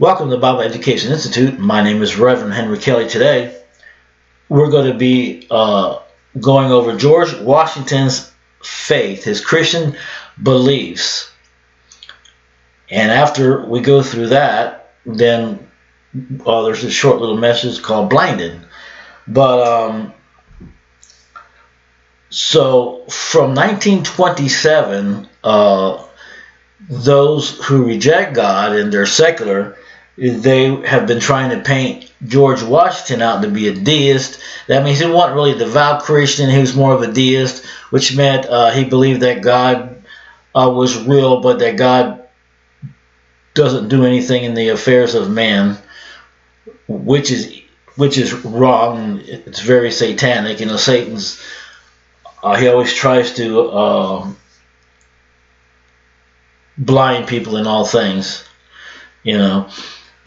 Welcome to the Bible Education Institute. My name is Reverend Henry Kelly. Today, we're going to be uh, going over George Washington's faith, his Christian beliefs. And after we go through that, then uh, there's a short little message called Blinded. But, um, so from 1927, uh, those who reject God and they're secular they have been trying to paint George Washington out to be a deist. That means he wasn't really a devout Christian. He was more of a deist, which meant uh, he believed that God uh, was real, but that God doesn't do anything in the affairs of man, which is which is wrong. It's very satanic. You know, Satan's uh, he always tries to uh, blind people in all things. You know.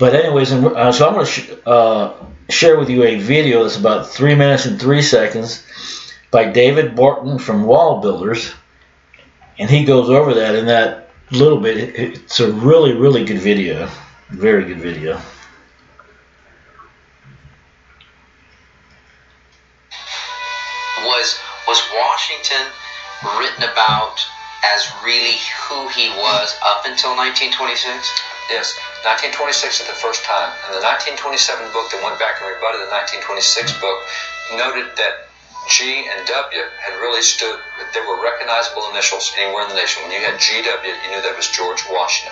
But anyways, uh, so I'm going to sh uh, share with you a video that's about three minutes and three seconds by David Barton from Wall Builders, and he goes over that in that little bit. It's a really, really good video, very good video. Was was Washington written about as really who he was up until 1926? Yes, 1926 is the first time. And the 1927 book that went back and rebutted the 1926 book noted that G and W had really stood, that there were recognizable initials anywhere in the nation. When you had GW, you knew that was George Washington.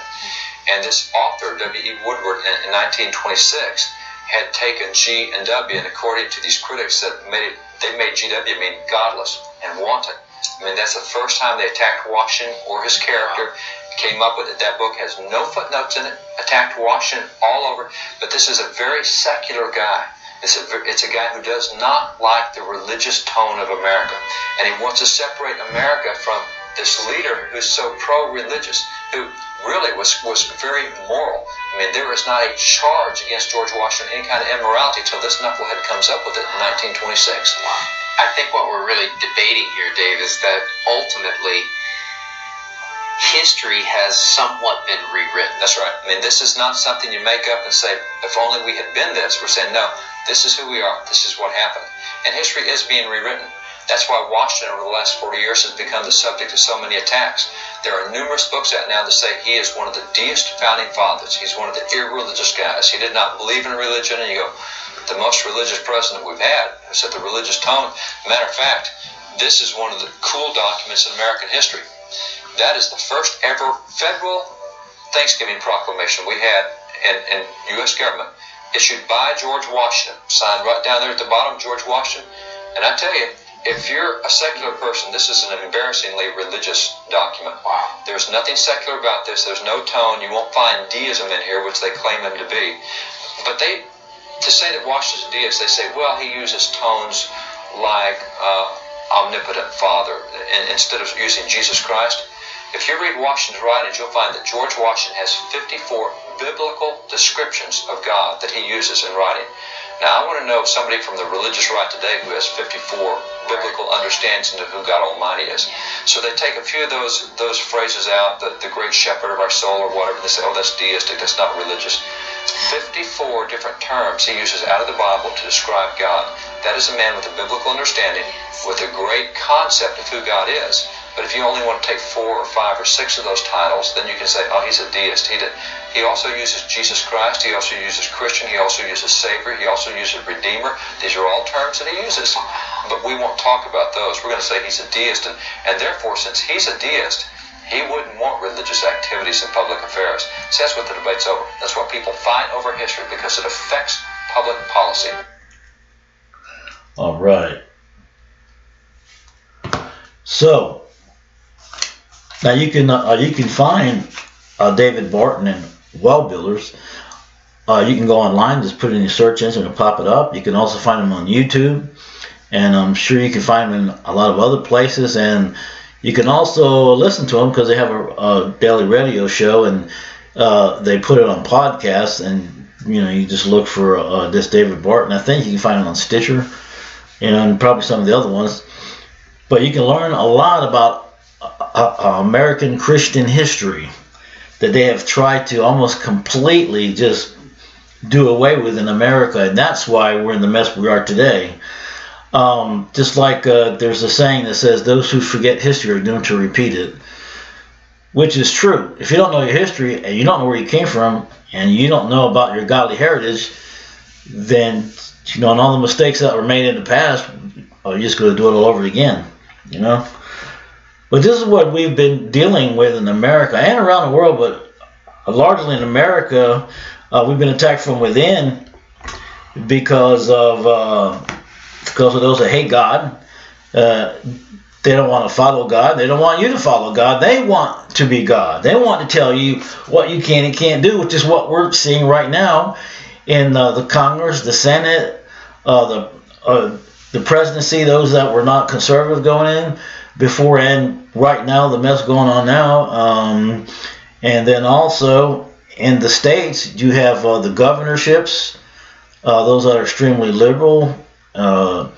And this author, W.E. Woodward, in, in 1926, had taken G and W, and according to these critics, that made it, they made GW mean godless and wanton. I mean, that's the first time they attacked Washington or his character came up with it. That book has no footnotes in it, attacked Washington all over. But this is a very secular guy. It's a, it's a guy who does not like the religious tone of America. And he wants to separate America from this leader who's so pro religious, who really was, was very moral. I mean, there is not a charge against George Washington, any kind of immorality, until this knucklehead comes up with it in 1926. I think what we're really debating here, Dave, is that ultimately history has somewhat been rewritten. That's right. I mean, this is not something you make up and say, if only we had been this. We're saying, no, this is who we are. This is what happened. And history is being rewritten. That's why Washington over the last 40 years has become the subject of so many attacks. There are numerous books out now that say he is one of the deist founding fathers. He's one of the irreligious guys. He did not believe in religion. And you go, the most religious president we've had who set the religious tone. Matter of fact, this is one of the cool documents in American history. That is the first ever federal Thanksgiving proclamation we had in, in U.S. government, issued by George Washington, signed right down there at the bottom, George Washington. And I tell you, if you're a secular person, this is an embarrassingly religious document. Wow. There's nothing secular about this. There's no tone. You won't find deism in here, which they claim him to be. But they, to say that Washington's a deist, they say, well, he uses tones like uh, omnipotent Father instead of using Jesus Christ. If you read Washington's writings, you'll find that George Washington has 54 biblical descriptions of God that he uses in writing. Now, I want to know if somebody from the religious right today who has 54 biblical understandings of who God Almighty is. So they take a few of those those phrases out, the, the great shepherd of our soul or whatever, and they say, oh, that's deistic, that's not religious. 54 different terms he uses out of the Bible to describe God. That is a man with a biblical understanding, with a great concept of who God is. But if you only want to take four or five or six of those titles, then you can say, oh, he's a deist. He, did. he also uses Jesus Christ. He also uses Christian. He also uses Savior. He also uses Redeemer. These are all terms that he uses. But we won't talk about those. We're going to say he's a deist. And, and therefore, since he's a deist, he wouldn't want religious activities in public affairs. That's what the debate's over. That's what people fight over history because it affects public policy. All right. So, now you can uh, you can find uh, David Barton and Wall Builders. Uh, you can go online, just put in your search engine, and pop it up. You can also find them on YouTube, and I'm sure you can find them in a lot of other places. And you can also listen to them because they have a, a, daily radio show, and uh, they put it on podcasts. And you know, you just look for uh, this David Barton. I think you can find it on Stitcher, and probably some of the other ones. But you can learn a lot about uh, American Christian history. that they have tried to almost completely just do away with in America, and that's why we're in the mess we are today. Um, just like uh, there's a saying that says, "Those who forget history are doomed to repeat it," which is true. If you don't know your history and you don't know where you came from and you don't know about your godly heritage, then you know, and all the mistakes that were made in the past, are you just going to do it all over again? You know. But this is what we've been dealing with in America and around the world, but largely in America, uh, we've been attacked from within because of uh, because of those that hate God. Uh, they don't want to follow God. They don't want you to follow God. They want to be God. They want to tell you what you can and can't do, which is what we're seeing right now in uh, the Congress, the Senate, uh, the uh, the presidency. Those that were not conservative going in before and right now, the mess going on now. Um, and then also in the states, you have uh, the governorships, uh, those that are extremely liberal. Uh,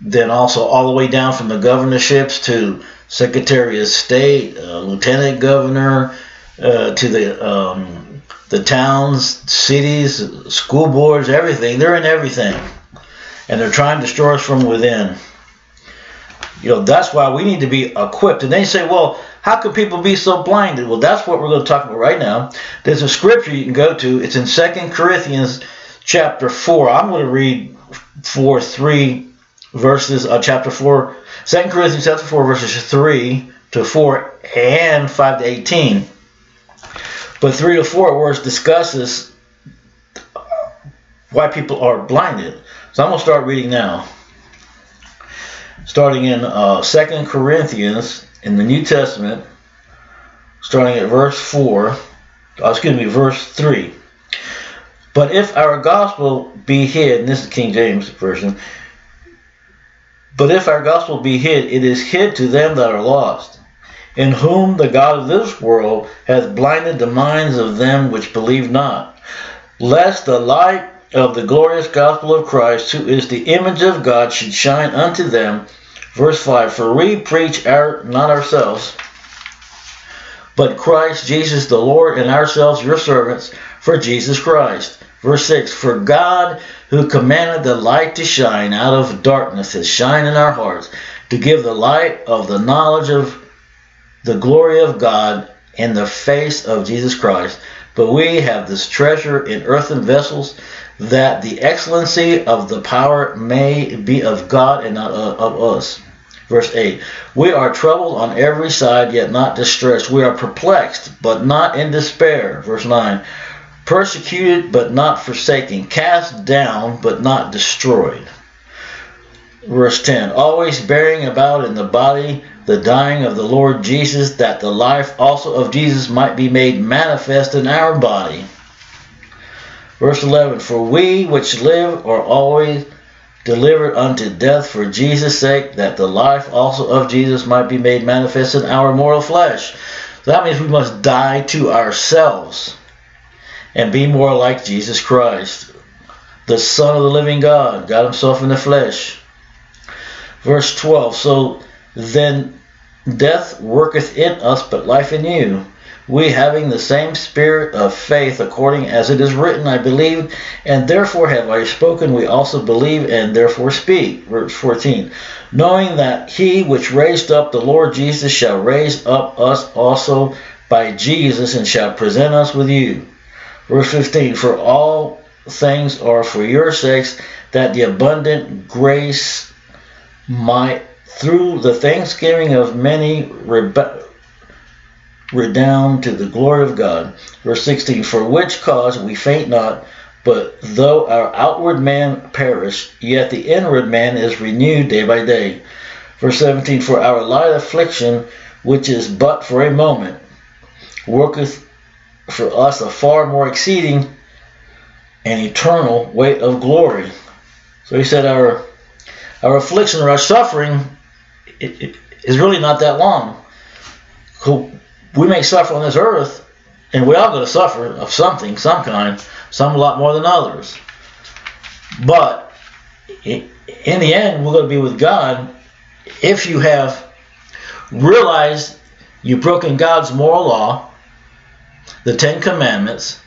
then also all the way down from the governorships to Secretary of State, uh, Lieutenant Governor, uh, to the um, the towns, cities, school boards, everything. They're in everything, and they're trying to destroy us from within. You know, that's why we need to be equipped. And they say, well, how can people be so blinded? Well, that's what we're going to talk about right now. There's a scripture you can go to. It's in Second Corinthians chapter 4. I'm going to read 4, 3 verses, uh, chapter 4, 2 Corinthians chapter 4, verses 3 to 4 and 5 to 18. But 3 to 4 words discusses why people are blinded. So I'm going to start reading now starting in uh, 2 Corinthians in the New Testament, starting at verse 4, uh, excuse me, verse 3. But if our gospel be hid, and this is King James Version, but if our gospel be hid, it is hid to them that are lost, in whom the God of this world hath blinded the minds of them which believe not, lest the light of the glorious gospel of Christ, who is the image of God, should shine unto them. Verse 5 For we preach our, not ourselves, but Christ Jesus the Lord, and ourselves your servants for Jesus Christ. Verse 6 For God, who commanded the light to shine out of darkness, has shine in our hearts, to give the light of the knowledge of the glory of God in the face of Jesus Christ. But we have this treasure in earthen vessels that the excellency of the power may be of God and not of us. Verse 8 We are troubled on every side, yet not distressed. We are perplexed, but not in despair. Verse 9 Persecuted, but not forsaken. Cast down, but not destroyed. Verse 10 Always bearing about in the body the dying of the Lord Jesus, that the life also of Jesus might be made manifest in our body. Verse 11 For we which live are always delivered unto death for Jesus' sake, that the life also of Jesus might be made manifest in our mortal flesh. So that means we must die to ourselves and be more like Jesus Christ, the Son of the living God, God Himself in the flesh. Verse 12 So then death worketh in us, but life in you we having the same spirit of faith, according as it is written, I believe, and therefore have I spoken, we also believe, and therefore speak. Verse 14. Knowing that he which raised up the Lord Jesus shall raise up us also by Jesus, and shall present us with you. Verse 15. For all things are for your sakes, that the abundant grace might, through the thanksgiving of many, rebe- redound to the glory of God. Verse 16, For which cause we faint not, but though our outward man perish, yet the inward man is renewed day by day. Verse 17, For our light affliction, which is but for a moment, worketh for us a far more exceeding and eternal weight of glory. So he said our our affliction or our suffering it, it is really not that long we may suffer on this earth, and we are going to suffer of something, some kind, some a lot more than others. But in the end, we're going to be with God if you have realized you've broken God's moral law the Ten Commandments,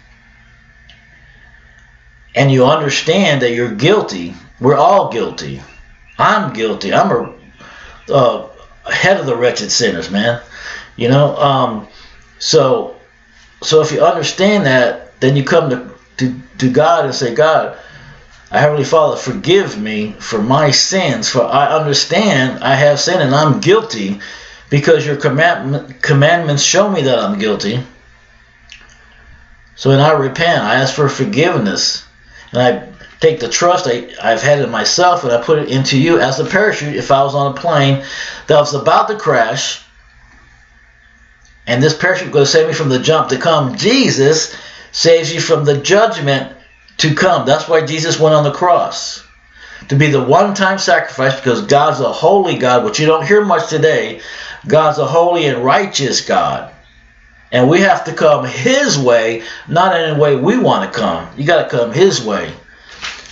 and you understand that you're guilty, we're all guilty. I'm guilty. I'm a uh, head of the wretched sinners, man. You know, um, so so if you understand that, then you come to, to, to God and say, God, I Heavenly Father, forgive me for my sins, for I understand I have sinned and I'm guilty because your command, commandments show me that I'm guilty. So when I repent, I ask for forgiveness, and I take the trust I, I've had in myself and I put it into you as a parachute if I was on a plane that was about to crash, and this parachute to save me from the jump to come. Jesus saves you from the judgment to come. That's why Jesus went on the cross. To be the one time sacrifice because God's a holy God, which you don't hear much today. God's a holy and righteous God. And we have to come His way, not in a way we want to come. You got to come His way.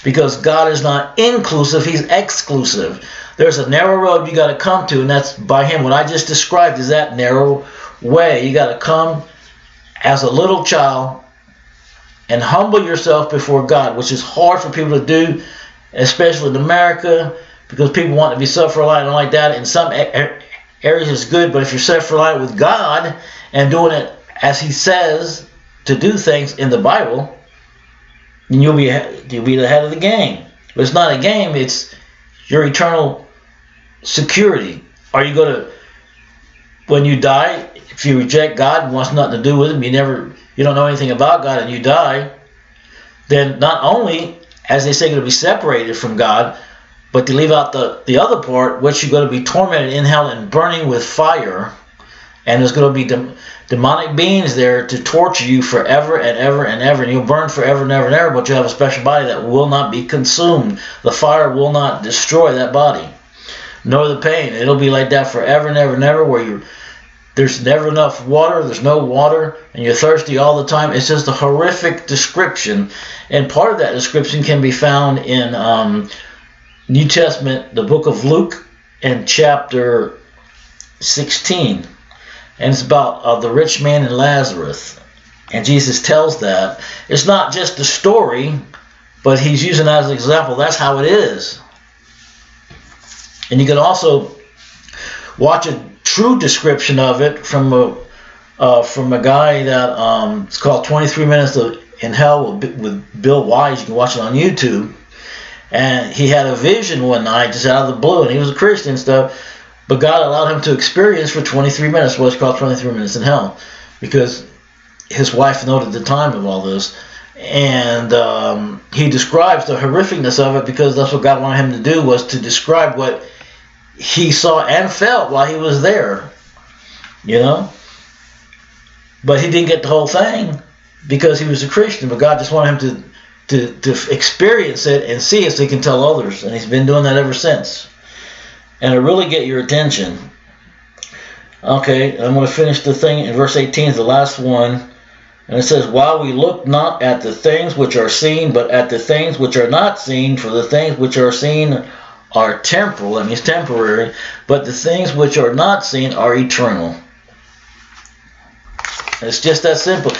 Because God is not inclusive, He's exclusive. There's a narrow road you got to come to, and that's by Him. What I just described is that narrow way. You got to come as a little child and humble yourself before God, which is hard for people to do, especially in America, because people want to be self-reliant and like that. In some areas, it's good, but if you're self-reliant with God and doing it as He says to do things in the Bible, then you'll be you'll be the head of the game. But it's not a game; it's your eternal security. Are you going to, when you die, if you reject God and wants nothing to do with Him, you never you don't know anything about God and you die, then not only, as they say, going to be separated from God, but to leave out the, the other part, which you're going to be tormented in hell and burning with fire, and there's going to be de- demonic beings there to torture you forever and ever and ever, and you'll burn forever and ever and ever, but you have a special body that will not be consumed. The fire will not destroy that body, nor the pain. It'll be like that forever and ever and ever, where you there's never enough water, there's no water, and you're thirsty all the time. It's just a horrific description. And part of that description can be found in um, New Testament, the book of Luke, and chapter 16. And it's about uh, the rich man and Lazarus. And Jesus tells that. It's not just a story, but he's using that as an example. That's how it is. And you can also watch a true description of it from a uh, from a guy that um, it's called 23 Minutes of, in Hell with, with Bill Wiese. You can watch it on YouTube. And he had a vision one night just out of the blue, and he was a Christian and stuff. But God allowed him to experience for 23 minutes what's called 23 Minutes in Hell, because his wife noted the time of all this. And um, he describes the horrificness of it because that's what God wanted him to do was to describe what he saw and felt while he was there. You know? But he didn't get the whole thing because he was a Christian, but God just wanted him to, to, to experience it and see it so he can tell others. And he's been doing that ever since. And to really get your attention. Okay, I'm going to finish the thing in verse 18, the last one. And it says, While we look not at the things which are seen, but at the things which are not seen, for the things which are seen are temporal, that means temporary, but the things which are not seen are eternal. It's just that simple.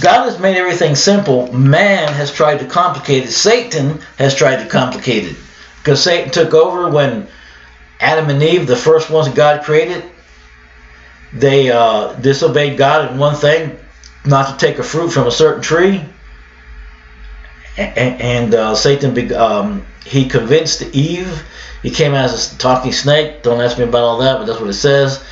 God has made everything simple. Man has tried to complicate it. Satan has tried to complicate it. Because Satan took over when Adam and Eve, the first ones God created, they uh, disobeyed God in one thing, not to take a fruit from a certain tree. And, and uh, Satan um, he convinced Eve. He came as a talking snake. Don't ask me about all that, but that's what it says.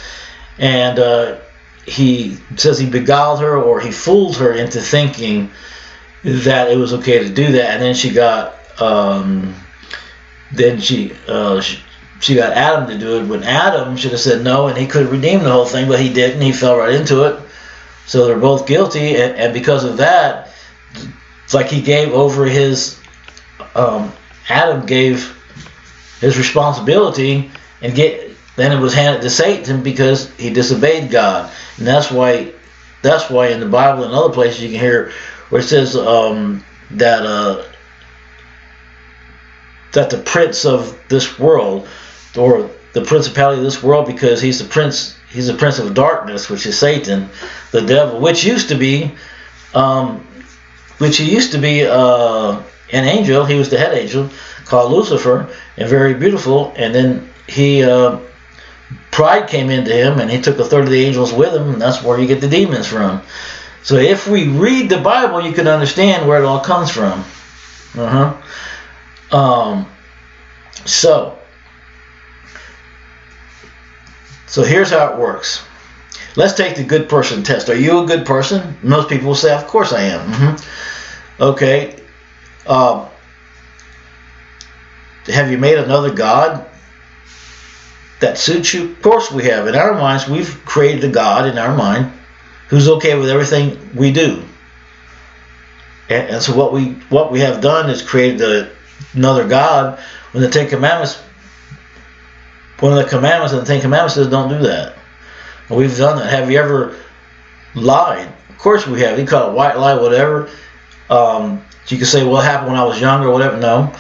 And uh, he says he beguiled her or he fooled her into thinking that it was okay to do that. And then she got, um, then she, uh, she, she got Adam to do it when Adam should have said no and he could redeem the whole thing, but he didn't. He fell right into it. So they're both guilty. And, and because of that, it's like he gave over his um, Adam gave his responsibility and get then it was handed to Satan because he disobeyed God, and that's why that's why in the Bible and other places you can hear where it says um, that uh, that the prince of this world or the principality of this world because he's the prince he's the prince of darkness, which is Satan, the devil, which used to be, um, which he used to be uh, an angel. He was the head angel called Lucifer, and very beautiful. And then he uh, pride came into him, and he took a third of the angels with him, and that's where you get the demons from. So if we read the Bible, you can understand where it all comes from. Uh huh. Um, so, so here's how it works. Let's take the good person test. Are you a good person? Most people say, "Of course I am." Mm-hmm. Okay. Um, have you made another god that suits you? Of course we have. In our minds, we've created a god in our mind who's okay with everything we do. And, and so what we what we have done is created a, another god. When the Ten Commandments, one of the commandments of the Ten Commandments says, "Don't do that." And we've done that. Have you ever lied? Of course we have. You call it white lie, whatever. Um, you can say, "Well, it happened when I was younger," or whatever. No,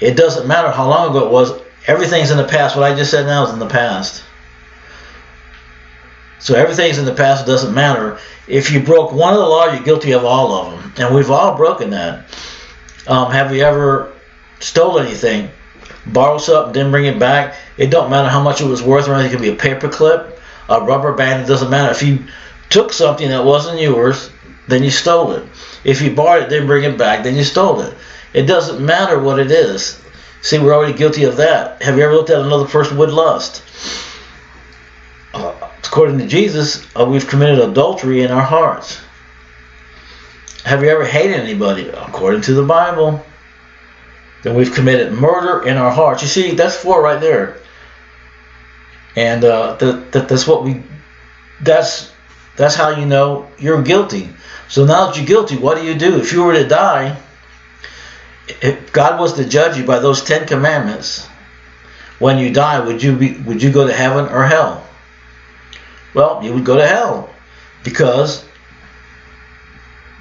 it doesn't matter how long ago it was. Everything's in the past. What I just said now is in the past. So everything's in the past. It doesn't matter. If you broke one of the laws, you're guilty of all of them, and we've all broken that. Um, have you ever stole anything, borrowed something, didn't bring it back? It don't matter how much it was worth or anything. It could be a paper clip, a rubber band. It doesn't matter. If you took something that wasn't yours, then you stole it. If you borrowed it, didn't bring it back, then you stole it. It doesn't matter what it is. See, we're already guilty of that. Have you ever looked at another person with lust? Uh, according to Jesus, uh, we've committed adultery in our hearts. Have you ever hated anybody? According to the Bible, then we've committed murder in our hearts. You see, that's four right there. And uh, that, that that's what we. That's that's how you know you're guilty. So now that you're guilty, what do you do? If you were to die, if God was to judge you by those Ten Commandments, when you die, would you be would you go to heaven or hell? Well, you would go to hell because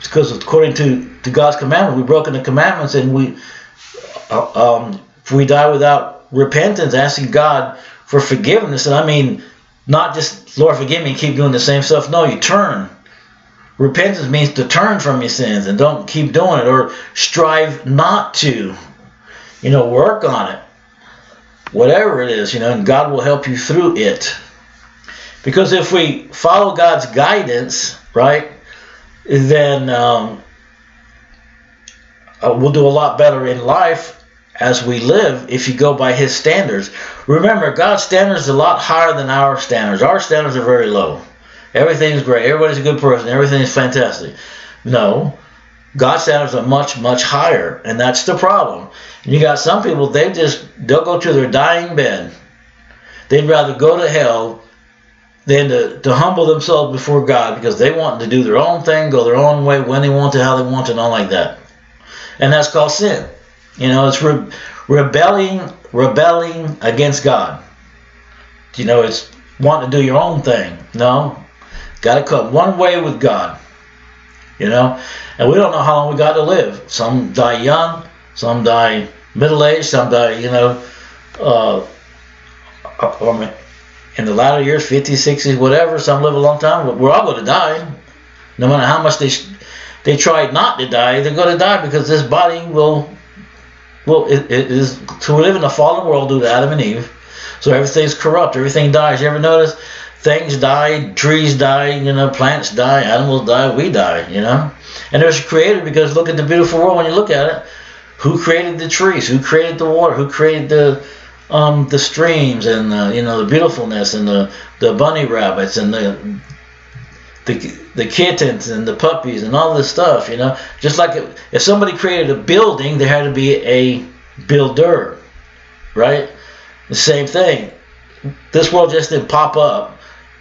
because according to, to God's commandment, we've broken the commandments, and we uh, um, if we die without repentance, asking God for forgiveness, and I mean not just Lord forgive me, keep doing the same stuff. No, you turn. Repentance means to turn from your sins and don't keep doing it, or strive not to. You know, work on it. Whatever it is, you know, and God will help you through it. Because if we follow God's guidance, right, then um, uh, we'll do a lot better in life as we live if you go by His standards. Remember, God's standards are a lot higher than our standards. Our standards are very low. Everything's great. Everybody's a good person. Everything's fantastic. No, God's standards are much, much higher, and that's the problem. You got some people, they just, they'll go to their dying bed. They'd rather go to hell than to, to humble themselves before God because they want to do their own thing, go their own way, when they want to, how they want to, and all like that. And that's called sin. You know, it's re- rebelling, rebelling against God. You know, it's wanting to do your own thing. No, got to come one way with God. You know, and we don't know how long we got to live. Some die young, some die middle aged, some die, you know, uh, in the latter years, 50s, 60s, whatever. Some live a long time, we're all going to die. No matter how much they they try not to die, they're going to die because this body will well it, it is to live in a fallen world due to Adam and Eve. So everything's corrupt. Everything dies. You ever notice things die, trees die, you know, plants die, animals die, we die, you know. And there's a creator because look at the beautiful world when you look at it. Who created the trees? Who created the water? Who created the um, the streams and the, you know the beautifulness and the, the bunny rabbits and the, the the kittens and the puppies and all this stuff you know just like if somebody created a building there had to be a builder right the same thing this world just didn't pop up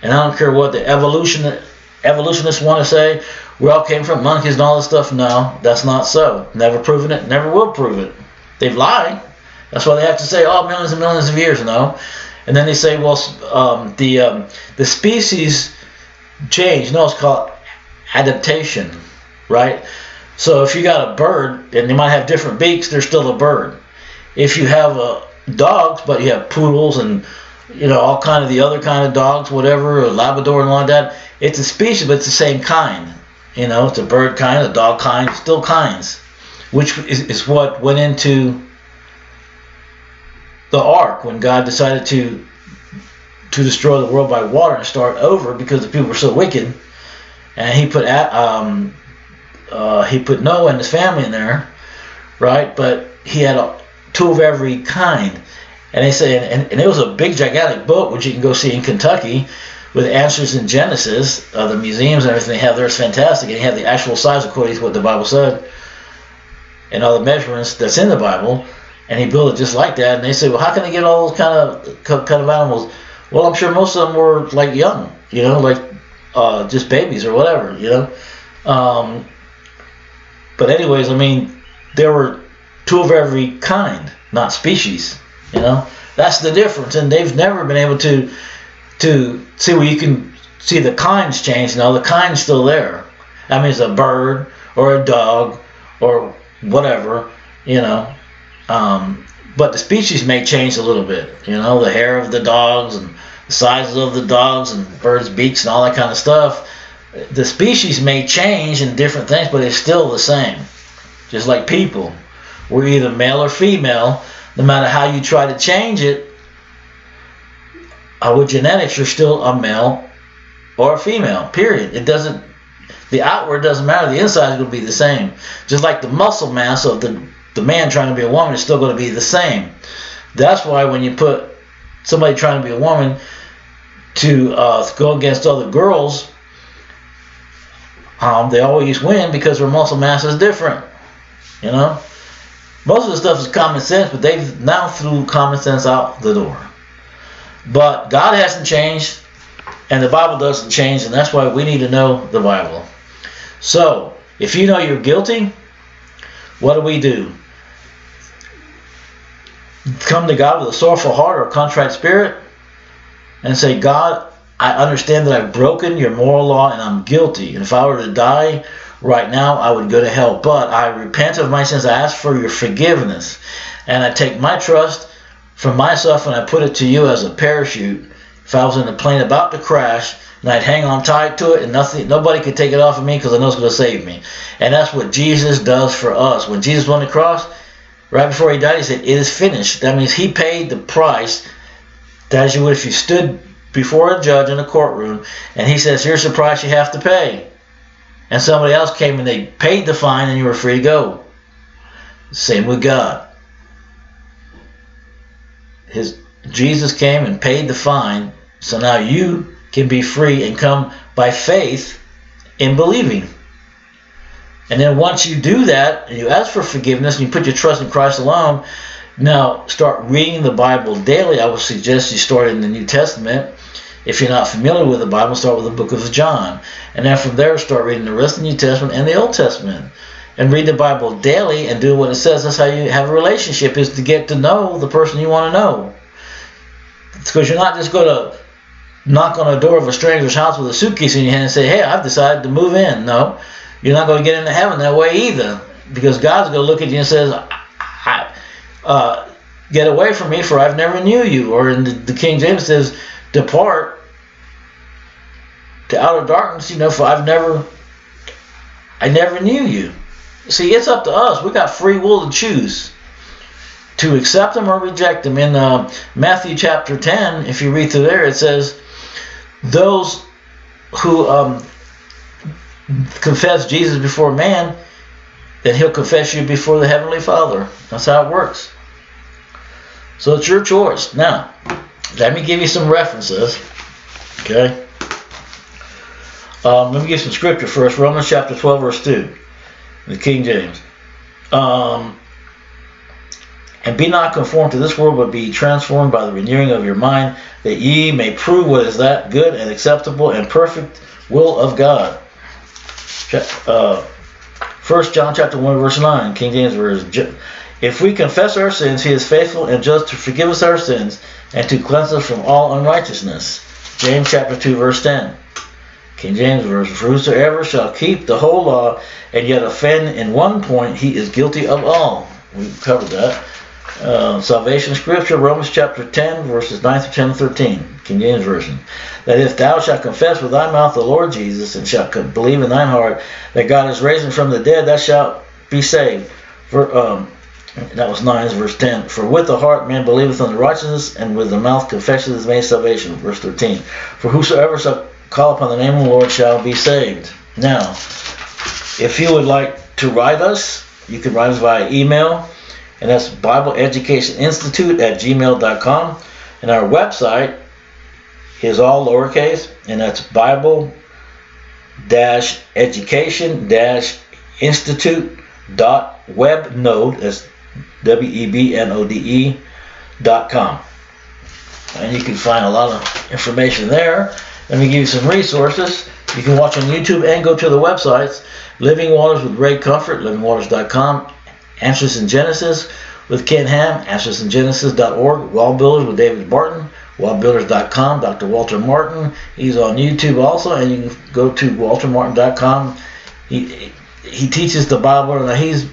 and I don't care what the evolution evolutionists want to say we all came from monkeys and all this stuff no that's not so never proven it never will prove it they've lied that's why they have to say, oh, millions and millions of years, no. And then they say, well, um, the um, the species change. No, it's called adaptation, right? So if you got a bird and they might have different beaks, they're still a bird. If you have uh, dogs, but you have poodles and you know, all kind of the other kind of dogs, whatever, or Labrador and all like that. It's a species, but it's the same kind. You know, it's a bird kind, a dog kind, still kinds, which is, is what went into the ark when God decided to to destroy the world by water and start over because the people were so wicked. And he put um, uh, he put Noah and his family in there, right? But he had a, two of every kind. And they say, and, and it was a big, gigantic book, which you can go see in Kentucky, with answers in Genesis. Uh, the museums and everything they have there is fantastic. And you have the actual size according to what the Bible said, and all the measurements that's in the Bible. And he built it just like that. And they say, well, how can they get all those kind of kind of animals? Well, I'm sure most of them were like young, you know, like uh, just babies or whatever, you know. Um, but anyways, I mean, there were two of every kind, not species. You know, that's the difference, and they've never been able to to see where you can see the kinds change. Now the kind's still there. I mean, it's a bird or a dog or whatever. You know, um, but the species may change a little bit. You know, the hair of the dogs and the sizes of the dogs and birds' beaks and all that kind of stuff. The species may change in different things, but it's still the same. Just like people, we're either male or female. No matter how you try to change it, uh, with genetics, you're still a male or a female. Period. It doesn't. The outward doesn't matter. The inside is going to be the same. Just like the muscle mass of the the man trying to be a woman is still going to be the same. That's why when you put somebody trying to be a woman to uh, go against other girls, um, they always win because their muscle mass is different. You know, most of the stuff is common sense, but they've now threw common sense out the door. But God hasn't changed, and the Bible doesn't change, and that's why we need to know the Bible. So, if you know you're guilty, what do we do? Come to God with a sorrowful heart or a contrite spirit and say, God, I understand that I've broken your moral law and I'm guilty. And if I were to die right now, I would go to hell. But I repent of my sins. I ask for your forgiveness. And I take my trust from myself and I put it to you as a parachute. If I was in a plane about to crash, and I'd hang on tight to it, and nothing, nobody could take it off of me because I know it's going to save me. And that's what Jesus does for us. When Jesus went on the cross, right before he died, he said, "It is finished." That means he paid the price. That as you would if you stood before a judge in a courtroom, and he says, "Here's the price you have to pay," and somebody else came and they paid the fine, and you were free to go. Same with God. His Jesus came and paid the fine, so now you can be free and come by faith in believing. And then once you do that, and you ask for forgiveness, and you put your trust in Christ alone, now start reading the Bible daily. I would suggest you start in the New Testament. If you're not familiar with the Bible, start with the book of John. And then from there, start reading the rest of the New Testament and the Old Testament. And read the Bible daily and do what it says. That's how you have a relationship, is to get to know the person you want to know. Because you're not just going to knock on the door of a stranger's house with a suitcase in your hand and say, hey, I've decided to move in. No, you're not going to get into heaven that way either. Because God's going to look at you and says, uh, get away from me for I've never knew you. Or in the, the King James says, depart to outer darkness, you know, for I've never, I never knew you. See, it's up to us. We got free will to choose to accept them or reject them. In uh, Matthew chapter 10, if you read through there, it says, those who um, confess Jesus before man, then he'll confess you before the Heavenly Father. That's how it works. So it's your choice. Now, let me give you some references. Okay? Um, let me give some scripture first. Romans chapter 12, verse 2, the King James. Um, and be not conformed to this world, but be transformed by the renewing of your mind, that ye may prove what is that good and acceptable and perfect will of God. Uh, 1 John chapter 1, verse 9, King James Version. If we confess our sins, he is faithful and just to forgive us our sins and to cleanse us from all unrighteousness. James chapter 2, verse 10. King James Version. Whosoever shall keep the whole law and yet offend in one point, he is guilty of all. We've covered that. Uh, salvation scripture, Romans chapter 10, verses 9 through 10 and 13, King James Version. That if thou shalt confess with thy mouth the Lord Jesus, and shalt believe in thine heart that God is raised from the dead, thou shalt be saved. For, um, that was 9, verse 10. For with the heart man believeth unto righteousness, and with the mouth confession is made salvation. Verse 13. For whosoever shall call upon the name of the Lord shall be saved. Now, if you would like to write us, you can write us via email, and that's Bible Education Institute at gmail.com. And our website is all lowercase, and that's Bible education institute dot webnode that's w-e-b-n-o-d-e dot com and you can find a lot of information there let me give you some resources. You can watch on youtube and go to the websites. Living waters with ray comfort livingwaters.com answers in genesis with ken ham answersingenesis.org wall builders with david barton wallbuilders.com dr walter martin. He's on youtube also and you can go to waltermartin.com he he teaches the bible and he's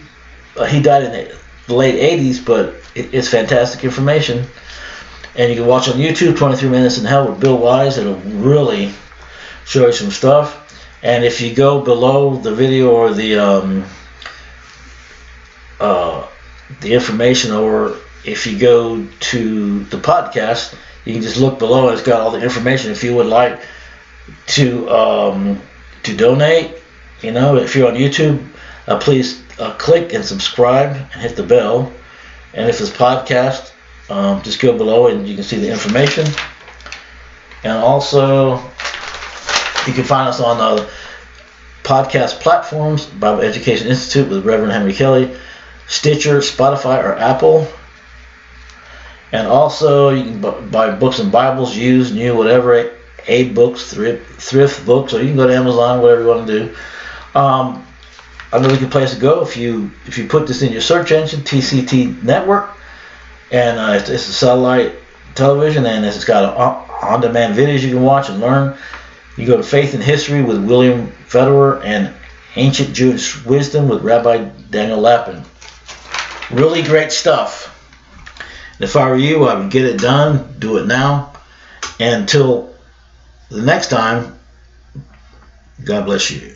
uh, he died in the late 80s, but it, it's fantastic information. And you can watch on YouTube 23 Minutes in Hell with Bill Wiese. It'll really show you some stuff. And if you go below the video or the um, uh, the information, or if you go to the podcast, you can just look below. It's got all the information. If you would like to um, to donate, you know, if you're on YouTube, uh, please uh, click and subscribe and hit the bell. And if it's podcast, um, just go below and you can see the information. And also, you can find us on the podcast platforms Bible Education Institute with Reverend Henry Kelly, Stitcher, Spotify, or Apple. And also, you can buy books and Bibles, used, new, whatever, AbeBooks, thrift, thrift books, or you can go to Amazon, whatever you want to do. Um, another good place to go if you if you put this in your search engine TCT network and uh, it's, it's, a satellite television and it's got on-demand videos you can watch and learn. You go to faith and history with William Federer and ancient Jewish wisdom with Rabbi Daniel Lapin really great stuff. And if I were you I would get it done do it now and until the next time God bless you